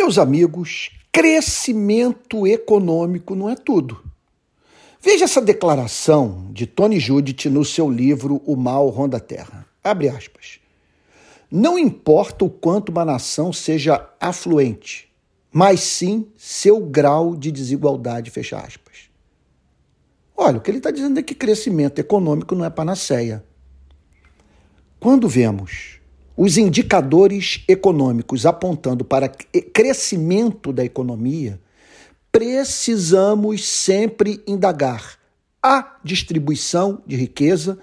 Meus amigos, crescimento econômico não é tudo. Veja essa declaração de Tony Judith no seu livro O Mal Ronda Terra. Abre aspas. Não importa o quanto uma nação seja afluente, mas sim seu grau de desigualdade, fecha aspas. Olha, o que ele está dizendo é que crescimento econômico não é panaceia. Quando vemos os indicadores econômicos apontando para crescimento da economia, precisamos sempre indagar a distribuição de riqueza,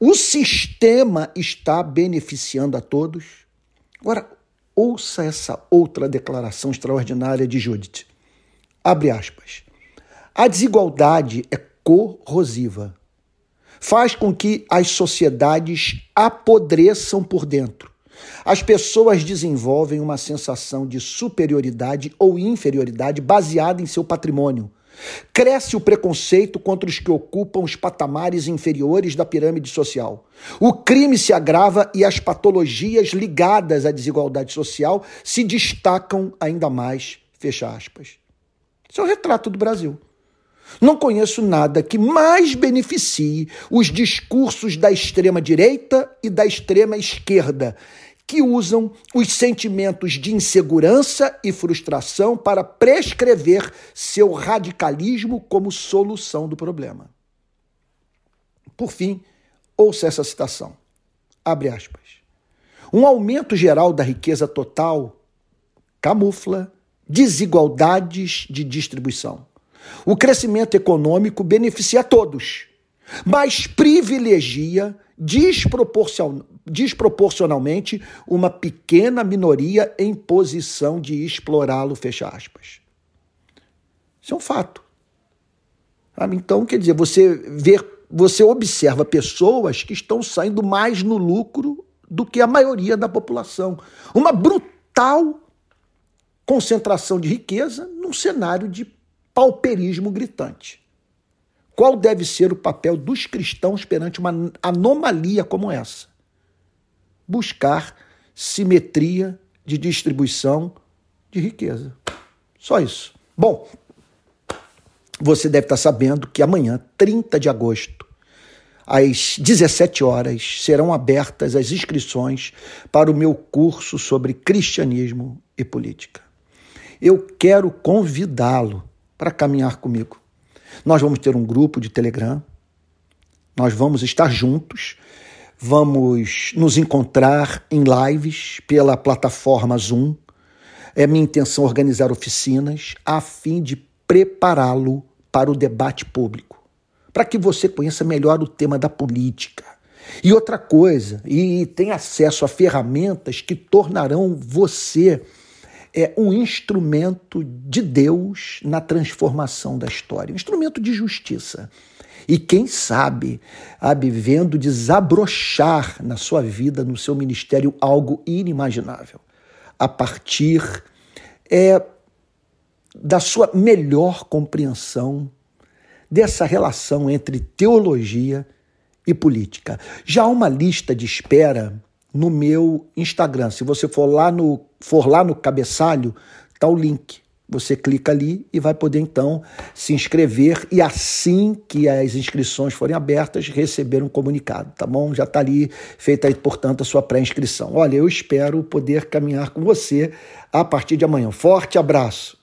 o sistema está beneficiando a todos. Agora, ouça essa outra declaração extraordinária de Judith. Abre aspas. A desigualdade é corrosiva. Faz com que as sociedades apodreçam por dentro as pessoas desenvolvem uma sensação de superioridade ou inferioridade baseada em seu patrimônio. Cresce o preconceito contra os que ocupam os patamares inferiores da pirâmide social. O crime se agrava e as patologias ligadas à desigualdade social se destacam ainda mais. Fecha aspas. Isso é um retrato do Brasil. Não conheço nada que mais beneficie os discursos da extrema-direita e da extrema-esquerda, que usam os sentimentos de insegurança e frustração para prescrever seu radicalismo como solução do problema. Por fim, ouça essa citação. Abre aspas. Um aumento geral da riqueza total camufla desigualdades de distribuição. O crescimento econômico beneficia todos, mas privilegia desproporcionalmente uma pequena minoria em posição de explorá-lo, fecha aspas. Isso é um fato. Então, quer dizer, você vê, você observa pessoas que estão saindo mais no lucro do que a maioria da população. Uma brutal concentração de riqueza num cenário de pauperismo gritante. Qual deve ser o papel dos cristãos perante uma anomalia como essa? Buscar simetria de distribuição de riqueza. Só isso. Bom, você deve estar sabendo que amanhã, 30 de agosto, às 17 horas, serão abertas as inscrições para o meu curso sobre cristianismo e política. Eu quero convidá-lo para caminhar comigo. Nós vamos ter um grupo de Telegram, nós vamos estar juntos, vamos nos encontrar em lives pela plataforma Zoom. É minha intenção organizar oficinas a fim de prepará-lo para o debate público, para que você conheça melhor o tema da política. E outra coisa, e tenha acesso a ferramentas que tornarão você é um instrumento de Deus na transformação da história, um instrumento de justiça. E quem sabe, sabe vendo desabrochar na sua vida, no seu ministério, algo inimaginável, a partir é, da sua melhor compreensão dessa relação entre teologia e política. Já há uma lista de espera no meu Instagram. Se você for lá no, for lá no cabeçalho, tá o link. Você clica ali e vai poder então se inscrever e assim que as inscrições forem abertas, receber um comunicado, tá bom? Já está ali feita, aí, portanto, a sua pré-inscrição. Olha, eu espero poder caminhar com você a partir de amanhã. Forte abraço.